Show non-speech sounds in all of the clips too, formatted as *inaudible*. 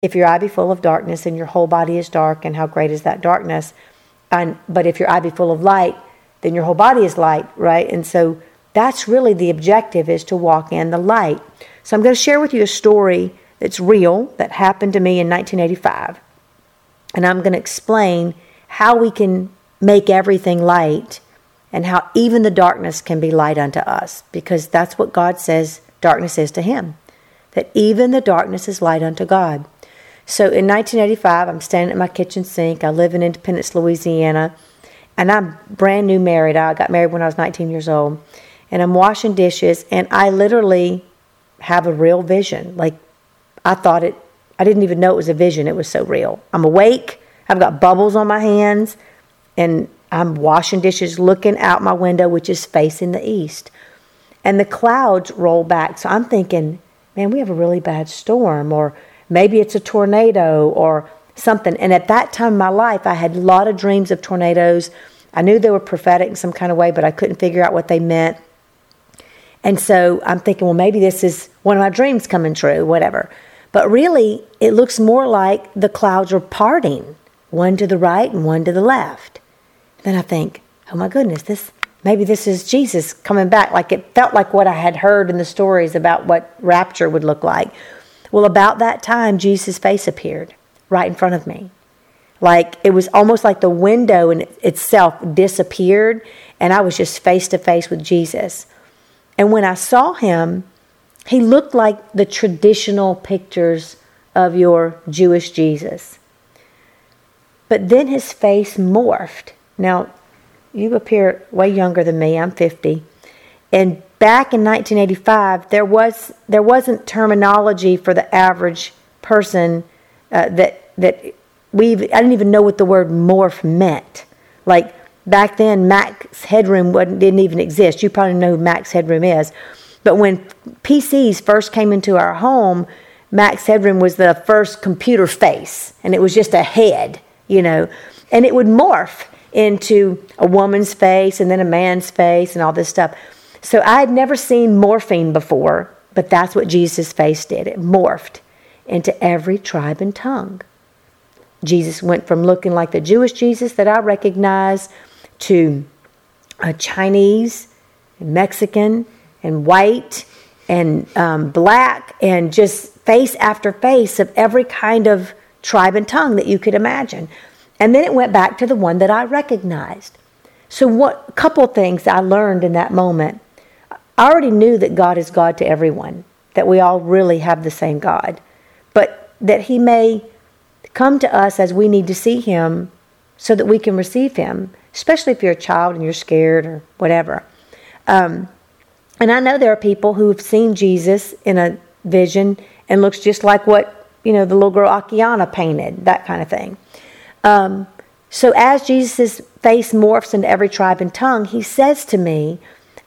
if your eye be full of darkness and your whole body is dark, and how great is that darkness? And, but if your eye be full of light, then your whole body is light, right? And so that's really the objective is to walk in the light. So I'm going to share with you a story that's real that happened to me in 1985. And I'm going to explain how we can make everything light and how even the darkness can be light unto us because that's what God says darkness is to him. That even the darkness is light unto God. So in 1985, I'm standing at my kitchen sink. I live in Independence, Louisiana, and I'm brand new married. I got married when I was 19 years old, and I'm washing dishes, and I literally have a real vision. Like I thought it, I didn't even know it was a vision. It was so real. I'm awake. I've got bubbles on my hands, and I'm washing dishes, looking out my window, which is facing the east, and the clouds roll back. So I'm thinking, man, we have a really bad storm, or Maybe it's a tornado or something. And at that time in my life, I had a lot of dreams of tornadoes. I knew they were prophetic in some kind of way, but I couldn't figure out what they meant. And so I'm thinking, well, maybe this is one of my dreams coming true, whatever. But really, it looks more like the clouds are parting, one to the right and one to the left. Then I think, oh my goodness, this maybe this is Jesus coming back. Like it felt like what I had heard in the stories about what rapture would look like. Well, about that time, Jesus' face appeared right in front of me. Like it was almost like the window in itself disappeared, and I was just face to face with Jesus. And when I saw him, he looked like the traditional pictures of your Jewish Jesus. But then his face morphed. Now, you appear way younger than me. I'm 50. And back in 1985, there was there wasn't terminology for the average person uh, that that we I didn't even know what the word morph meant. Like back then, max headroom didn't even exist. You probably know who max headroom is, but when PCs first came into our home, max headroom was the first computer face, and it was just a head, you know, and it would morph into a woman's face and then a man's face and all this stuff. So I had never seen morphine before, but that's what Jesus' face did. It morphed into every tribe and tongue. Jesus went from looking like the Jewish Jesus that I recognize to a Chinese, Mexican, and white, and um, black, and just face after face of every kind of tribe and tongue that you could imagine. And then it went back to the one that I recognized. So, what couple things I learned in that moment I already knew that God is God to everyone, that we all really have the same God, but that He may come to us as we need to see Him so that we can receive Him, especially if you're a child and you're scared or whatever. Um, and I know there are people who have seen Jesus in a vision and looks just like what, you know, the little girl Akiane painted, that kind of thing. Um, so as Jesus' face morphs into every tribe and tongue, he says to me,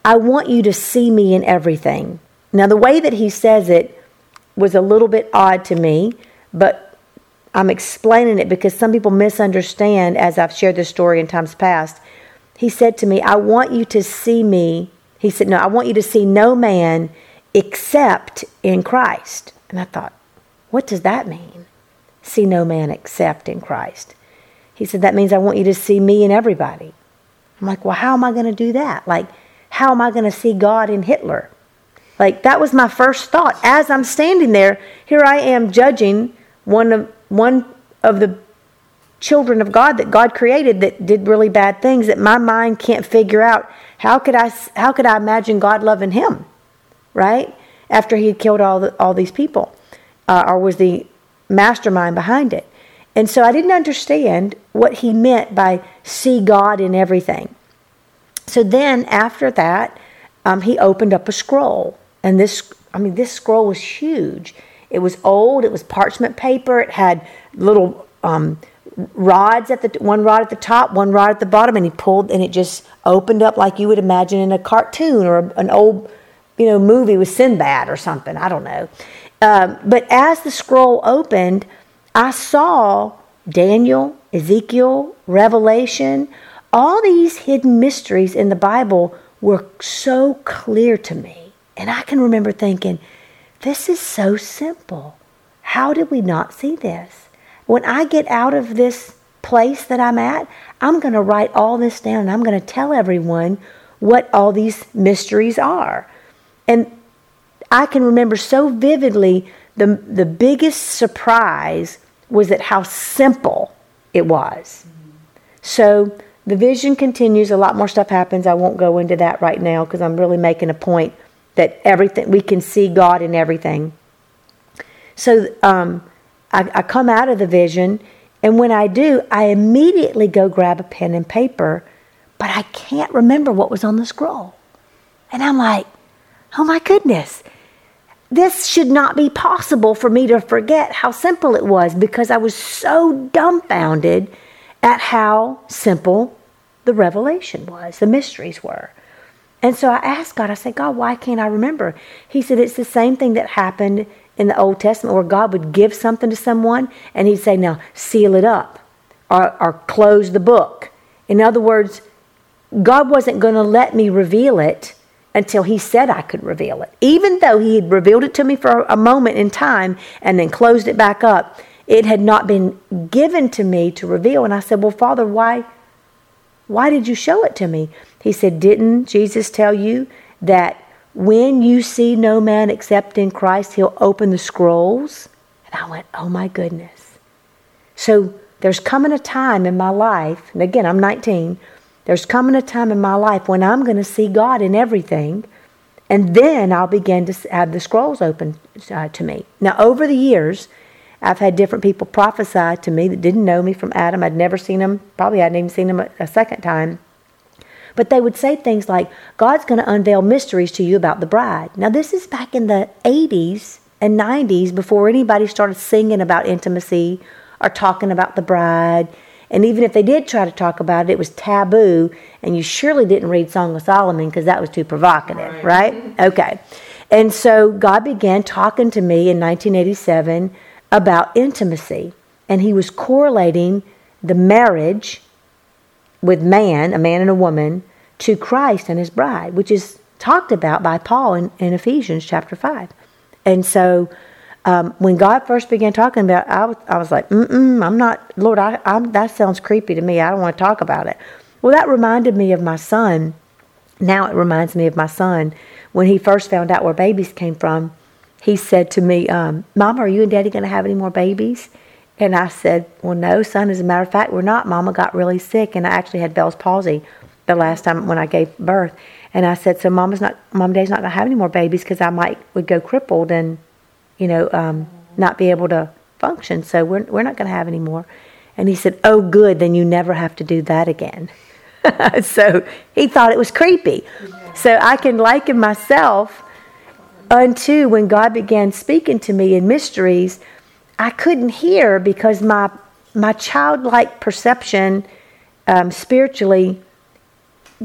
I want you to see me in everything. Now, the way that he says it was a little bit odd to me, but I'm explaining it because some people misunderstand as I've shared this story in times past. He said to me, I want you to see me. He said, No, I want you to see no man except in Christ. And I thought, What does that mean? See no man except in Christ. He said, That means I want you to see me in everybody. I'm like, Well, how am I going to do that? Like, how am I going to see God in Hitler? Like that was my first thought. As I'm standing there, here I am judging one of one of the children of God that God created that did really bad things that my mind can't figure out. How could I how could I imagine God loving him? Right? After he had killed all the, all these people. Uh, or was the mastermind behind it. And so I didn't understand what he meant by see God in everything. So then after that, um, he opened up a scroll. And this, I mean, this scroll was huge. It was old, it was parchment paper, it had little um, rods at the one rod at the top, one rod at the bottom, and he pulled and it just opened up like you would imagine in a cartoon or an old, you know, movie with Sinbad or something. I don't know. Um, but as the scroll opened, I saw Daniel, Ezekiel, Revelation, all these hidden mysteries in the Bible were so clear to me. And I can remember thinking, this is so simple. how did we not see this? When I get out of this place that I'm at, I'm going to write all this down and I'm going to tell everyone what all these mysteries are. And I can remember so vividly the, the biggest surprise was at how simple it was. So the vision continues, a lot more stuff happens. I won't go into that right now because I'm really making a point that everything we can see God in everything. So um, I, I come out of the vision, and when I do, I immediately go grab a pen and paper, but I can't remember what was on the scroll. And I'm like, oh my goodness, this should not be possible for me to forget how simple it was because I was so dumbfounded at how simple the revelation was, the mysteries were. And so I asked God, I said, God, why can't I remember? He said, it's the same thing that happened in the Old Testament where God would give something to someone and he'd say, now seal it up or, or close the book. In other words, God wasn't going to let me reveal it until he said I could reveal it. Even though he had revealed it to me for a moment in time and then closed it back up, it had not been given to me to reveal. And I said, Well, Father, why why did you show it to me? He said, Didn't Jesus tell you that when you see no man except in Christ, he'll open the scrolls? And I went, Oh my goodness. So there's coming a time in my life, and again, I'm 19, there's coming a time in my life when I'm going to see God in everything, and then I'll begin to have the scrolls open uh, to me. Now, over the years, I've had different people prophesy to me that didn't know me from Adam. I'd never seen him, probably hadn't even seen him a, a second time. But they would say things like, God's going to unveil mysteries to you about the bride. Now, this is back in the 80s and 90s before anybody started singing about intimacy or talking about the bride. And even if they did try to talk about it, it was taboo. And you surely didn't read Song of Solomon because that was too provocative, right. right? Okay. And so God began talking to me in 1987 about intimacy. And he was correlating the marriage with man, a man and a woman, to Christ and his bride, which is talked about by Paul in, in Ephesians chapter 5. And so um, when God first began talking about it, I was, I was like, mm I'm not, Lord, I, I'm, that sounds creepy to me. I don't want to talk about it. Well, that reminded me of my son. Now it reminds me of my son. When he first found out where babies came from, he said to me, um, Mama, are you and Daddy going to have any more babies? And I said, Well, no, son. As a matter of fact, we're not. Mama got really sick, and I actually had Bell's palsy the last time when I gave birth. And I said, So Mama's not, Mom and Daddy's not going to have any more babies because I might would go crippled and, you know, um, not be able to function. So we're we're not going to have any more. And he said, Oh, good. Then you never have to do that again. *laughs* so he thought it was creepy. So I can liken myself unto when God began speaking to me in mysteries, I couldn't hear because my my childlike perception um, spiritually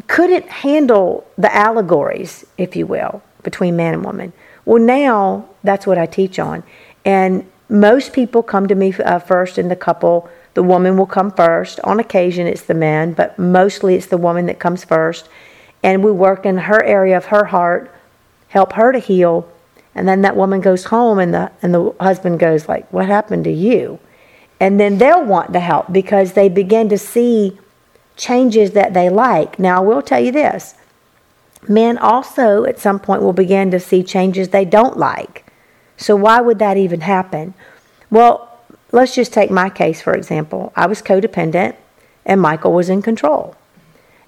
couldn't handle the allegories, if you will, between man and woman. Well, now that's what I teach on, and most people come to me uh, first in the couple. The woman will come first. On occasion, it's the man, but mostly it's the woman that comes first. And we work in her area of her heart help her to heal. And then that woman goes home and the and the husband goes like, "What happened to you?" And then they'll want to help because they begin to see changes that they like. Now, I will tell you this. Men also at some point will begin to see changes they don't like. So why would that even happen? Well, let's just take my case for example. I was codependent and Michael was in control.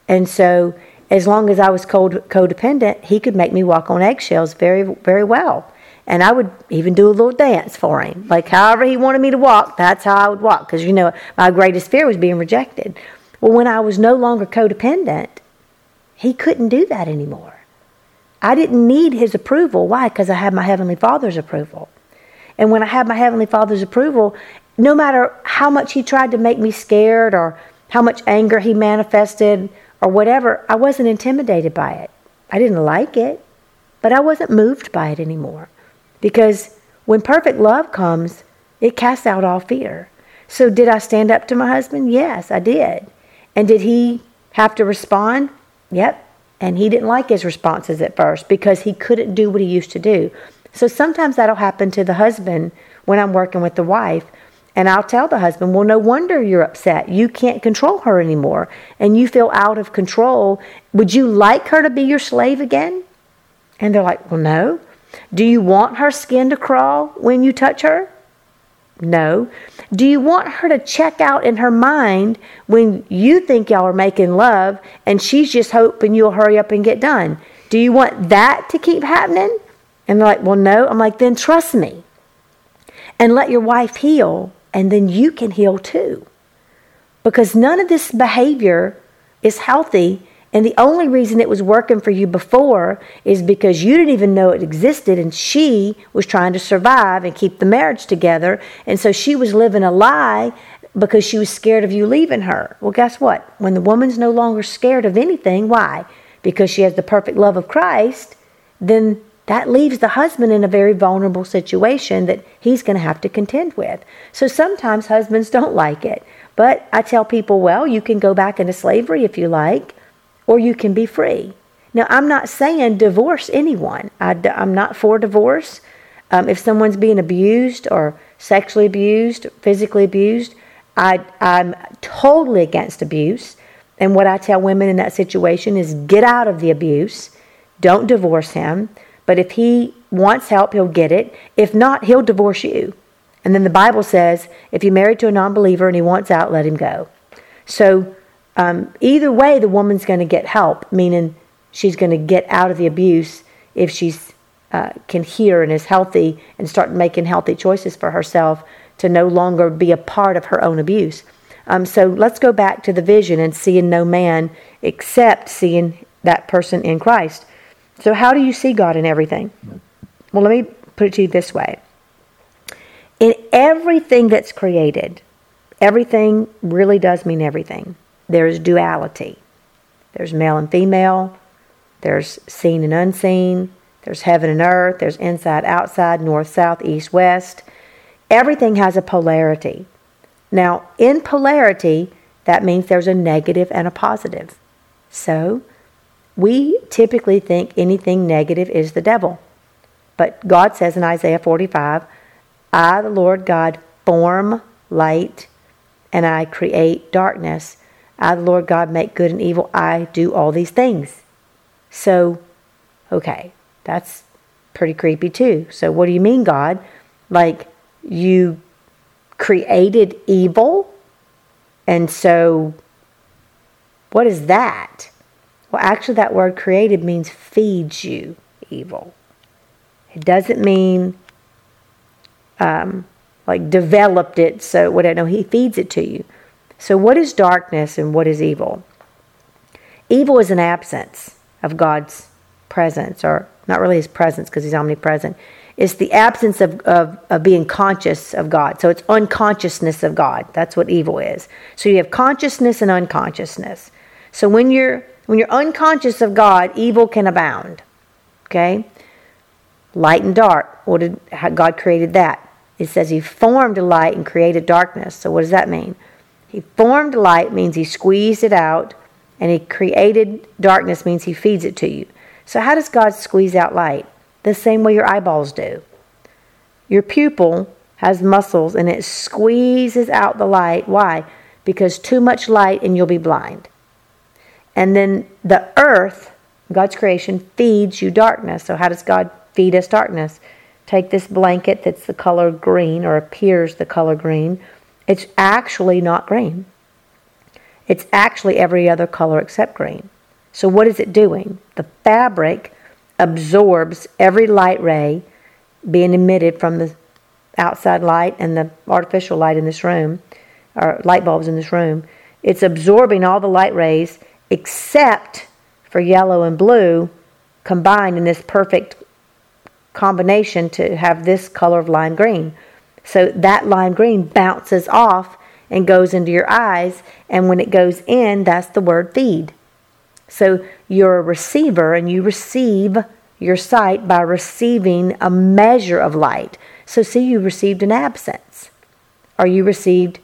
And so as long as I was codependent, he could make me walk on eggshells very, very well. And I would even do a little dance for him. Like, however he wanted me to walk, that's how I would walk. Because, you know, my greatest fear was being rejected. Well, when I was no longer codependent, he couldn't do that anymore. I didn't need his approval. Why? Because I had my Heavenly Father's approval. And when I had my Heavenly Father's approval, no matter how much he tried to make me scared or how much anger he manifested or whatever, I wasn't intimidated by it. I didn't like it, but I wasn't moved by it anymore. Because when perfect love comes, it casts out all fear. So, did I stand up to my husband? Yes, I did. And did he have to respond? Yep. And he didn't like his responses at first because he couldn't do what he used to do. So sometimes that'll happen to the husband when I'm working with the wife. And I'll tell the husband, well, no wonder you're upset. You can't control her anymore and you feel out of control. Would you like her to be your slave again? And they're like, well, no. Do you want her skin to crawl when you touch her? No. Do you want her to check out in her mind when you think y'all are making love and she's just hoping you'll hurry up and get done? Do you want that to keep happening? And they're like, well, no. I'm like, then trust me and let your wife heal, and then you can heal too. Because none of this behavior is healthy and the only reason it was working for you before is because you didn't even know it existed and she was trying to survive and keep the marriage together. And so she was living a lie because she was scared of you leaving her. Well, guess what? When the woman's no longer scared of anything, why? Because she has the perfect love of Christ, then that leaves the husband in a very vulnerable situation that he's going to have to contend with. So sometimes husbands don't like it. But I tell people, well, you can go back into slavery if you like or you can be free. Now, I'm not saying divorce anyone. I, am not for divorce. Um, if someone's being abused or sexually abused, physically abused, I, I'm totally against abuse. And what I tell women in that situation is get out of the abuse. Don't divorce him. But if he wants help, he'll get it. If not, he'll divorce you. And then the Bible says if you're married to a non believer and he wants out, let him go. So um, either way, the woman's going to get help, meaning she's going to get out of the abuse if she's uh, can hear and is healthy and start making healthy choices for herself to no longer be a part of her own abuse. Um, so let's go back to the vision and seeing no man except seeing that person in Christ. So, how do you see God in everything? Well, let me put it to you this way in everything that's created, everything really does mean everything there's duality. There's male and female, there's seen and unseen, there's heaven and earth, there's inside, outside, north, south, east, west. Everything has a polarity. Now, in polarity, that means there's a negative and a positive. So, we typically think anything negative is the devil. But God says in Isaiah 45, I, the Lord God, form light and I create darkness. I, the Lord God, make good and evil. I do all these things. So, okay, that's pretty creepy too. So, what do you mean, God? Like, you created evil? And so, what is that? Well, actually, that word created means feeds you evil. It doesn't mean um, like developed it, so whatever. No, He feeds it to you. So, what is darkness and what is evil? Evil is an absence of God's presence, or not really his presence because he's omnipresent. It's the absence of, of, of being conscious of God. So, it's unconsciousness of God. That's what evil is. So, you have consciousness and unconsciousness. So, when you're when you're unconscious of God, evil can abound. Okay? Light and dark. What did God created that? It says he formed light and created darkness. So what does that mean? He formed light means he squeezed it out, and he created darkness means he feeds it to you. So, how does God squeeze out light? The same way your eyeballs do. Your pupil has muscles and it squeezes out the light. Why? Because too much light and you'll be blind. And then the earth, God's creation, feeds you darkness. So, how does God feed us darkness? Take this blanket that's the color green or appears the color green it's actually not green. It's actually every other color except green. So, what is it doing? The fabric absorbs every light ray being emitted from the outside light and the artificial light in this room, or light bulbs in this room. It's absorbing all the light rays except for yellow and blue combined in this perfect combination to have this color of lime green. So that lime green bounces off and goes into your eyes. And when it goes in, that's the word feed. So you're a receiver and you receive your sight by receiving a measure of light. So, see, you received an absence. Or you received,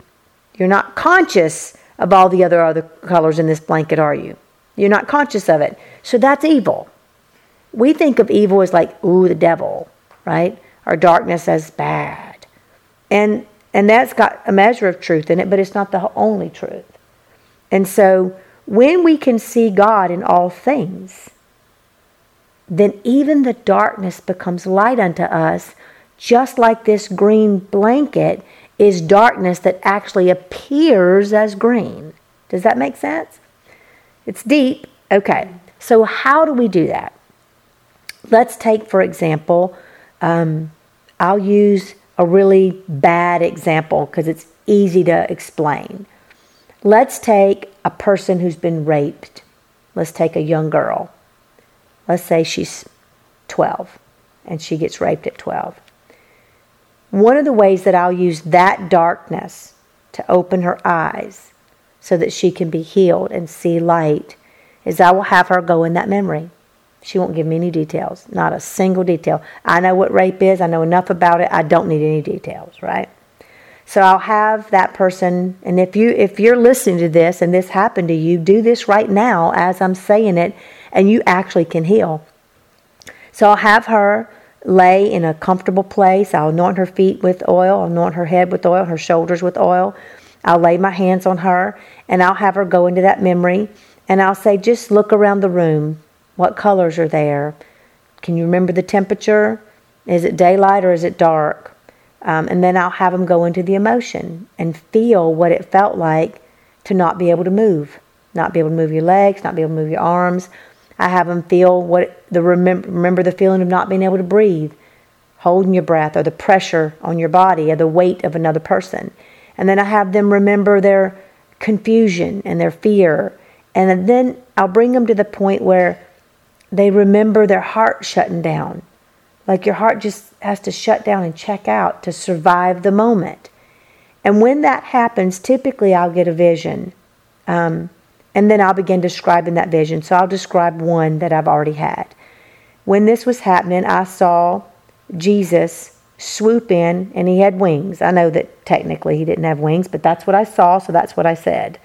you're not conscious of all the other other colors in this blanket, are you? You're not conscious of it. So that's evil. We think of evil as like, ooh, the devil. right? Or darkness as bad. And and that's got a measure of truth in it, but it's not the only truth. And so when we can see God in all things, then even the darkness becomes light unto us, just like this green blanket is darkness that actually appears as green. Does that make sense? It's deep. Okay. So, how do we do that? Let's take, for example, um, I'll use a really bad example because it's easy to explain. Let's take a person who's been raped. Let's take a young girl. Let's say she's 12 and she gets raped at 12. One of the ways that I'll use that darkness to open her eyes so that she can be healed and see light is I will have her go in that memory. She won't give me any details, not a single detail. I know what rape is, I know enough about it, I don't need any details, right? So I'll have that person and if you if you're listening to this and this happened to you, do this right now as I'm saying it and you actually can heal. So I'll have her lay in a comfortable place. I'll anoint her feet with oil, I'll anoint her head with oil, her shoulders with oil. I'll lay my hands on her and I'll have her go into that memory and I'll say, just look around the room. What colors are there? Can you remember the temperature? Is it daylight or is it dark? Um, and then I'll have them go into the emotion and feel what it felt like to not be able to move, not be able to move your legs, not be able to move your arms. I have them feel what the remember, remember the feeling of not being able to breathe, holding your breath, or the pressure on your body, or the weight of another person. And then I have them remember their confusion and their fear. And then I'll bring them to the point where they remember their heart shutting down. Like your heart just has to shut down and check out to survive the moment. And when that happens, typically I'll get a vision. Um, and then I'll begin describing that vision. So I'll describe one that I've already had. When this was happening, I saw Jesus swoop in and he had wings. I know that technically he didn't have wings, but that's what I saw, so that's what I said.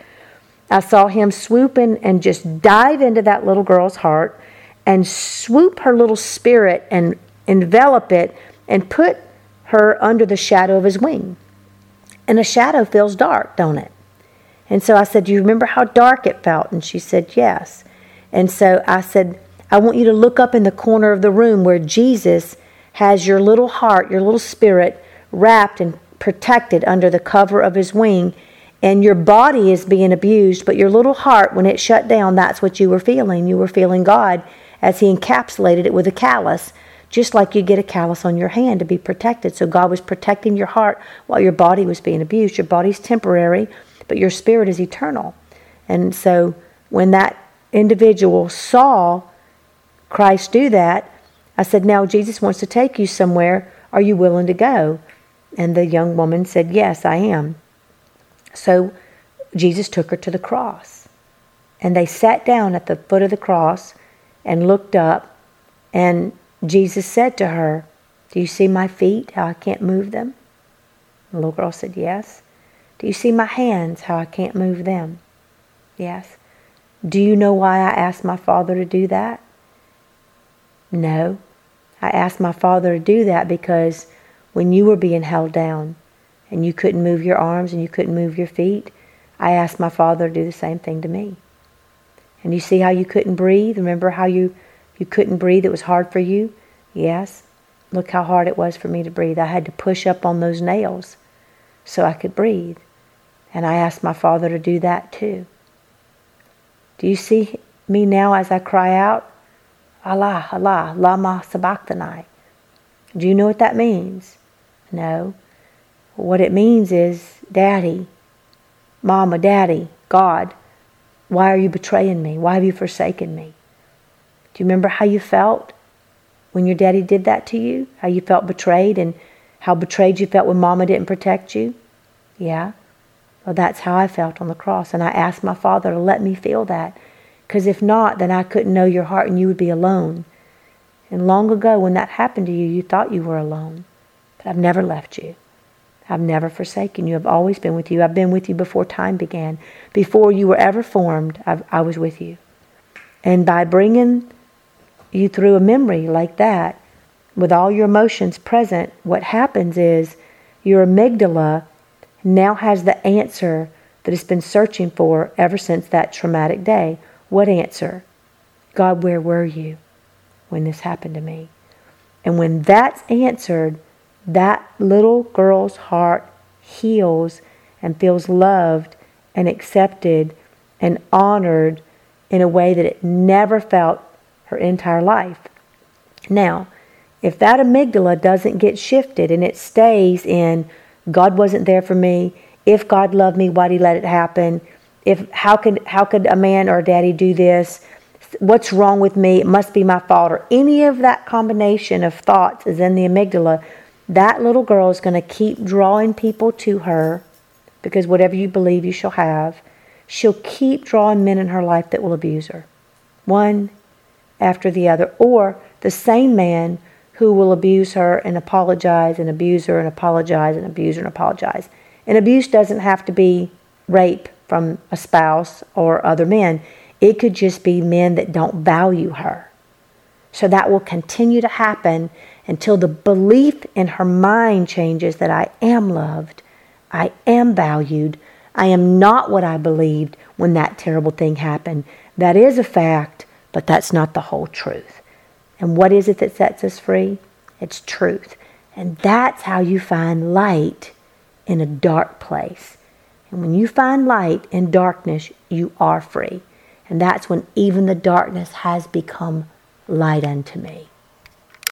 I saw him swoop in and just dive into that little girl's heart and swoop her little spirit and envelop it and put her under the shadow of his wing. And a shadow feels dark, don't it? And so I said, Do you remember how dark it felt? And she said, Yes. And so I said, I want you to look up in the corner of the room where Jesus has your little heart, your little spirit wrapped and protected under the cover of his wing. And your body is being abused, but your little heart, when it shut down, that's what you were feeling. You were feeling God as He encapsulated it with a callus, just like you get a callus on your hand to be protected. So God was protecting your heart while your body was being abused. Your body's temporary, but your spirit is eternal. And so when that individual saw Christ do that, I said, Now Jesus wants to take you somewhere. Are you willing to go? And the young woman said, Yes, I am. So Jesus took her to the cross. And they sat down at the foot of the cross and looked up, and Jesus said to her, Do you see my feet, how I can't move them? The little girl said, Yes. Do you see my hands, how I can't move them? Yes. Do you know why I asked my father to do that? No. I asked my father to do that because when you were being held down and you couldn't move your arms and you couldn't move your feet, I asked my father to do the same thing to me. And you see how you couldn't breathe? Remember how you, you couldn't breathe? It was hard for you? Yes. Look how hard it was for me to breathe. I had to push up on those nails so I could breathe. And I asked my Father to do that too. Do you see me now as I cry out? Allah, Allah, Lama Sabachthani. Do you know what that means? No. What it means is, Daddy, Mama, Daddy, God, why are you betraying me? Why have you forsaken me? Do you remember how you felt when your daddy did that to you? How you felt betrayed and how betrayed you felt when mama didn't protect you? Yeah. Well, that's how I felt on the cross. And I asked my father to let me feel that. Because if not, then I couldn't know your heart and you would be alone. And long ago, when that happened to you, you thought you were alone. But I've never left you. I've never forsaken you. I've always been with you. I've been with you before time began. Before you were ever formed, I've, I was with you. And by bringing you through a memory like that, with all your emotions present, what happens is your amygdala now has the answer that it's been searching for ever since that traumatic day. What answer? God, where were you when this happened to me? And when that's answered, that little girl's heart heals and feels loved and accepted and honored in a way that it never felt her entire life. Now, if that amygdala doesn't get shifted and it stays in God wasn't there for me, if God loved me, why'd he let it happen? If how could how could a man or a daddy do this? What's wrong with me? It must be my fault. Or any of that combination of thoughts is in the amygdala. That little girl is going to keep drawing people to her because whatever you believe you shall have. She'll keep drawing men in her life that will abuse her. One after the other. Or the same man who will abuse her and apologize and abuse her and apologize and abuse her and apologize. And abuse doesn't have to be rape from a spouse or other men, it could just be men that don't value her. So that will continue to happen until the belief in her mind changes that I am loved, I am valued, I am not what I believed when that terrible thing happened. That is a fact, but that's not the whole truth. And what is it that sets us free? It's truth. And that's how you find light in a dark place. And when you find light in darkness, you are free. And that's when even the darkness has become light unto me.